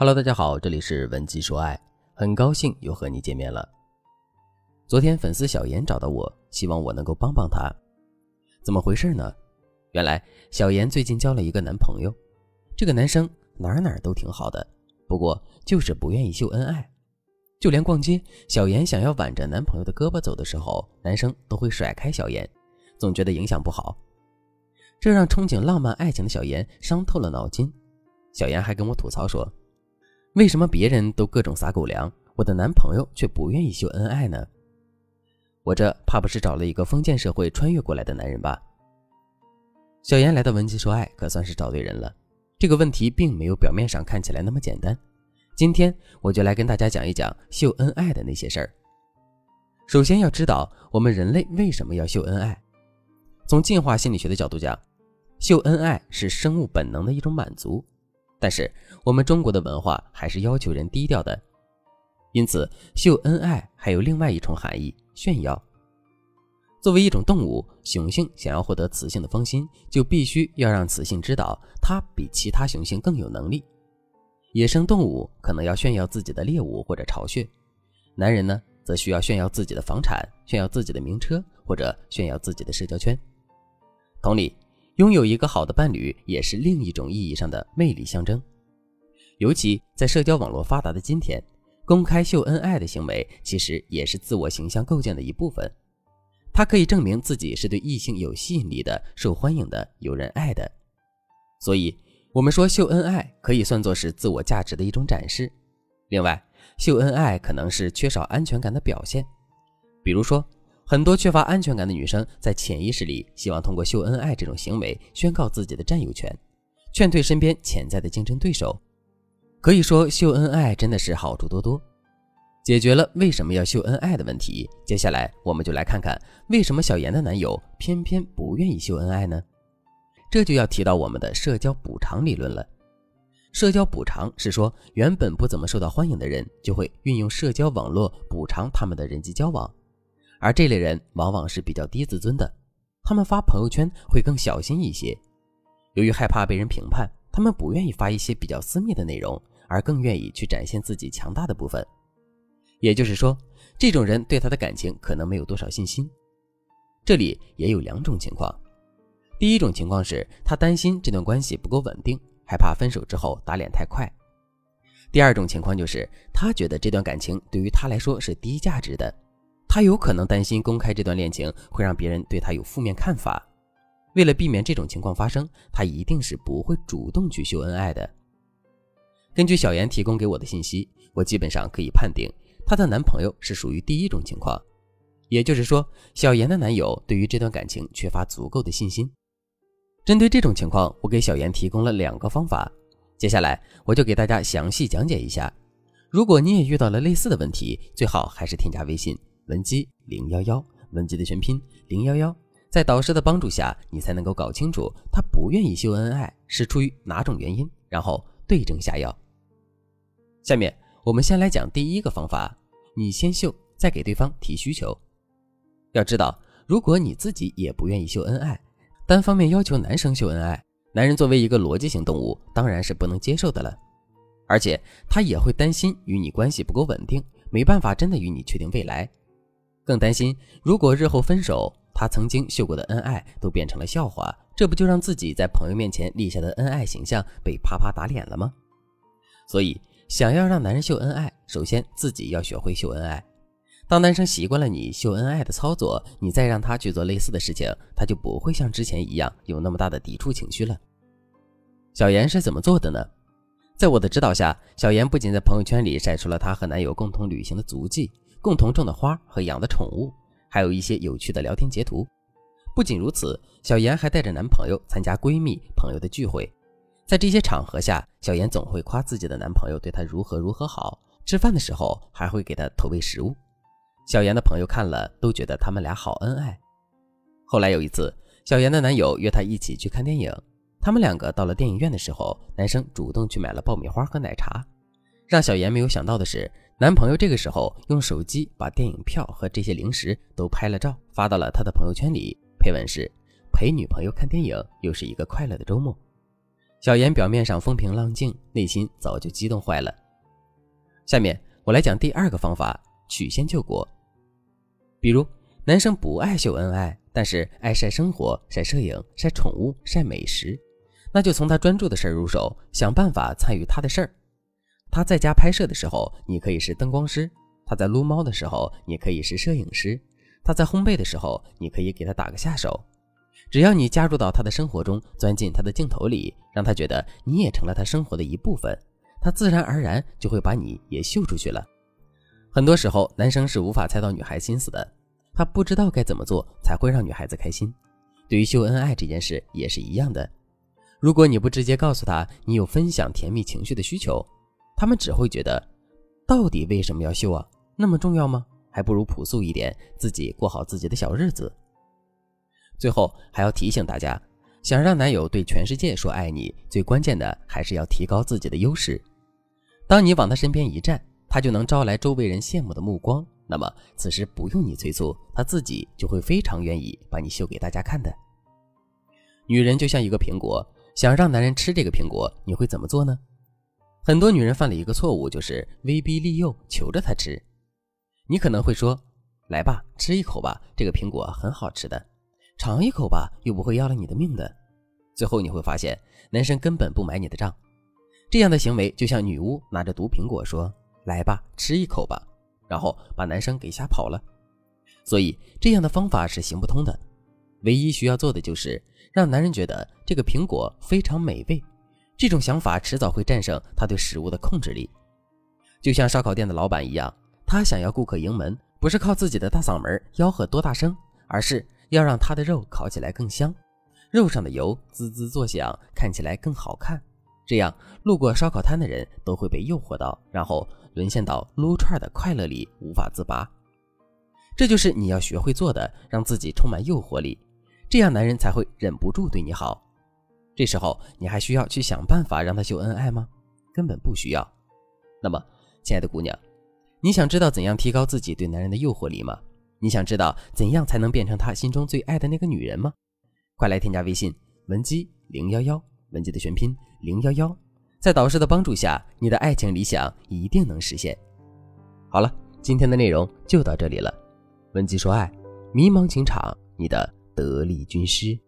Hello，大家好，这里是文姬说爱，很高兴又和你见面了。昨天粉丝小严找到我，希望我能够帮帮她。怎么回事呢？原来小严最近交了一个男朋友，这个男生哪哪都挺好的，不过就是不愿意秀恩爱，就连逛街，小严想要挽着男朋友的胳膊走的时候，男生都会甩开小严，总觉得影响不好，这让憧憬浪漫爱情的小严伤透了脑筋。小严还跟我吐槽说。为什么别人都各种撒狗粮，我的男朋友却不愿意秀恩爱呢？我这怕不是找了一个封建社会穿越过来的男人吧？小严来到文姬说爱，可算是找对人了。这个问题并没有表面上看起来那么简单。今天我就来跟大家讲一讲秀恩爱的那些事儿。首先要知道，我们人类为什么要秀恩爱？从进化心理学的角度讲，秀恩爱是生物本能的一种满足。但是我们中国的文化还是要求人低调的，因此秀恩爱还有另外一重含义——炫耀。作为一种动物，雄性想要获得雌性的芳心，就必须要让雌性知道它比其他雄性更有能力。野生动物可能要炫耀自己的猎物或者巢穴，男人呢，则需要炫耀自己的房产、炫耀自己的名车或者炫耀自己的社交圈。同理。拥有一个好的伴侣，也是另一种意义上的魅力象征。尤其在社交网络发达的今天，公开秀恩爱的行为其实也是自我形象构建的一部分。它可以证明自己是对异性有吸引力的、受欢迎的、有人爱的。所以，我们说秀恩爱可以算作是自我价值的一种展示。另外，秀恩爱可能是缺少安全感的表现，比如说。很多缺乏安全感的女生在潜意识里希望通过秀恩爱这种行为宣告自己的占有权，劝退身边潜在的竞争对手。可以说，秀恩爱真的是好处多多，解决了为什么要秀恩爱的问题。接下来，我们就来看看为什么小妍的男友偏偏不愿意秀恩爱呢？这就要提到我们的社交补偿理论了。社交补偿是说，原本不怎么受到欢迎的人，就会运用社交网络补偿他们的人际交往。而这类人往往是比较低自尊的，他们发朋友圈会更小心一些。由于害怕被人评判，他们不愿意发一些比较私密的内容，而更愿意去展现自己强大的部分。也就是说，这种人对他的感情可能没有多少信心。这里也有两种情况：第一种情况是他担心这段关系不够稳定，害怕分手之后打脸太快；第二种情况就是他觉得这段感情对于他来说是低价值的。他有可能担心公开这段恋情会让别人对他有负面看法，为了避免这种情况发生，他一定是不会主动去秀恩爱的。根据小妍提供给我的信息，我基本上可以判定她的男朋友是属于第一种情况，也就是说，小妍的男友对于这段感情缺乏足够的信心。针对这种情况，我给小妍提供了两个方法，接下来我就给大家详细讲解一下。如果你也遇到了类似的问题，最好还是添加微信。文姬零幺幺，文姬的全拼零幺幺，在导师的帮助下，你才能够搞清楚他不愿意秀恩爱是出于哪种原因，然后对症下药。下面我们先来讲第一个方法，你先秀，再给对方提需求。要知道，如果你自己也不愿意秀恩爱，单方面要求男生秀恩爱，男人作为一个逻辑型动物，当然是不能接受的了，而且他也会担心与你关系不够稳定，没办法真的与你确定未来。更担心，如果日后分手，他曾经秀过的恩爱都变成了笑话，这不就让自己在朋友面前立下的恩爱形象被啪啪打脸了吗？所以，想要让男人秀恩爱，首先自己要学会秀恩爱。当男生习惯了你秀恩爱的操作，你再让他去做类似的事情，他就不会像之前一样有那么大的抵触情绪了。小妍是怎么做的呢？在我的指导下，小妍不仅在朋友圈里晒出了她和男友共同旅行的足迹。共同种的花和养的宠物，还有一些有趣的聊天截图。不仅如此，小妍还带着男朋友参加闺蜜朋友的聚会。在这些场合下，小妍总会夸自己的男朋友对她如何如何好，吃饭的时候还会给她投喂食物。小妍的朋友看了都觉得他们俩好恩爱。后来有一次，小妍的男友约她一起去看电影。他们两个到了电影院的时候，男生主动去买了爆米花和奶茶。让小妍没有想到的是。男朋友这个时候用手机把电影票和这些零食都拍了照，发到了他的朋友圈里，配文是“陪女朋友看电影，又是一个快乐的周末”。小妍表面上风平浪静，内心早就激动坏了。下面我来讲第二个方法：曲线救国。比如，男生不爱秀恩爱，但是爱晒生活、晒摄影、晒宠物、晒美食，那就从他专注的事儿入手，想办法参与他的事儿。他在家拍摄的时候，你可以是灯光师；他在撸猫的时候，你可以是摄影师；他在烘焙的时候，你可以给他打个下手。只要你加入到他的生活中，钻进他的镜头里，让他觉得你也成了他生活的一部分，他自然而然就会把你也秀出去了。很多时候，男生是无法猜到女孩心思的，他不知道该怎么做才会让女孩子开心。对于秀恩爱这件事也是一样的，如果你不直接告诉他你有分享甜蜜情绪的需求，他们只会觉得，到底为什么要秀啊？那么重要吗？还不如朴素一点，自己过好自己的小日子。最后还要提醒大家，想让男友对全世界说爱你，最关键的还是要提高自己的优势。当你往他身边一站，他就能招来周围人羡慕的目光。那么此时不用你催促，他自己就会非常愿意把你秀给大家看的。女人就像一个苹果，想让男人吃这个苹果，你会怎么做呢？很多女人犯了一个错误，就是威逼利诱，求着他吃。你可能会说：“来吧，吃一口吧，这个苹果很好吃的，尝一口吧，又不会要了你的命的。”最后你会发现，男生根本不买你的账。这样的行为就像女巫拿着毒苹果说：“来吧，吃一口吧”，然后把男生给吓跑了。所以这样的方法是行不通的。唯一需要做的就是让男人觉得这个苹果非常美味。这种想法迟早会战胜他对食物的控制力，就像烧烤店的老板一样，他想要顾客盈门，不是靠自己的大嗓门吆喝多大声，而是要让他的肉烤起来更香，肉上的油滋滋作响，看起来更好看。这样，路过烧烤摊的人都会被诱惑到，然后沦陷到撸串的快乐里无法自拔。这就是你要学会做的，让自己充满诱惑力，这样男人才会忍不住对你好。这时候你还需要去想办法让他秀恩爱吗？根本不需要。那么，亲爱的姑娘，你想知道怎样提高自己对男人的诱惑力吗？你想知道怎样才能变成他心中最爱的那个女人吗？快来添加微信文姬零幺幺，文姬的全拼零幺幺，在导师的帮助下，你的爱情理想一定能实现。好了，今天的内容就到这里了。文姬说爱，迷茫情场，你的得力军师。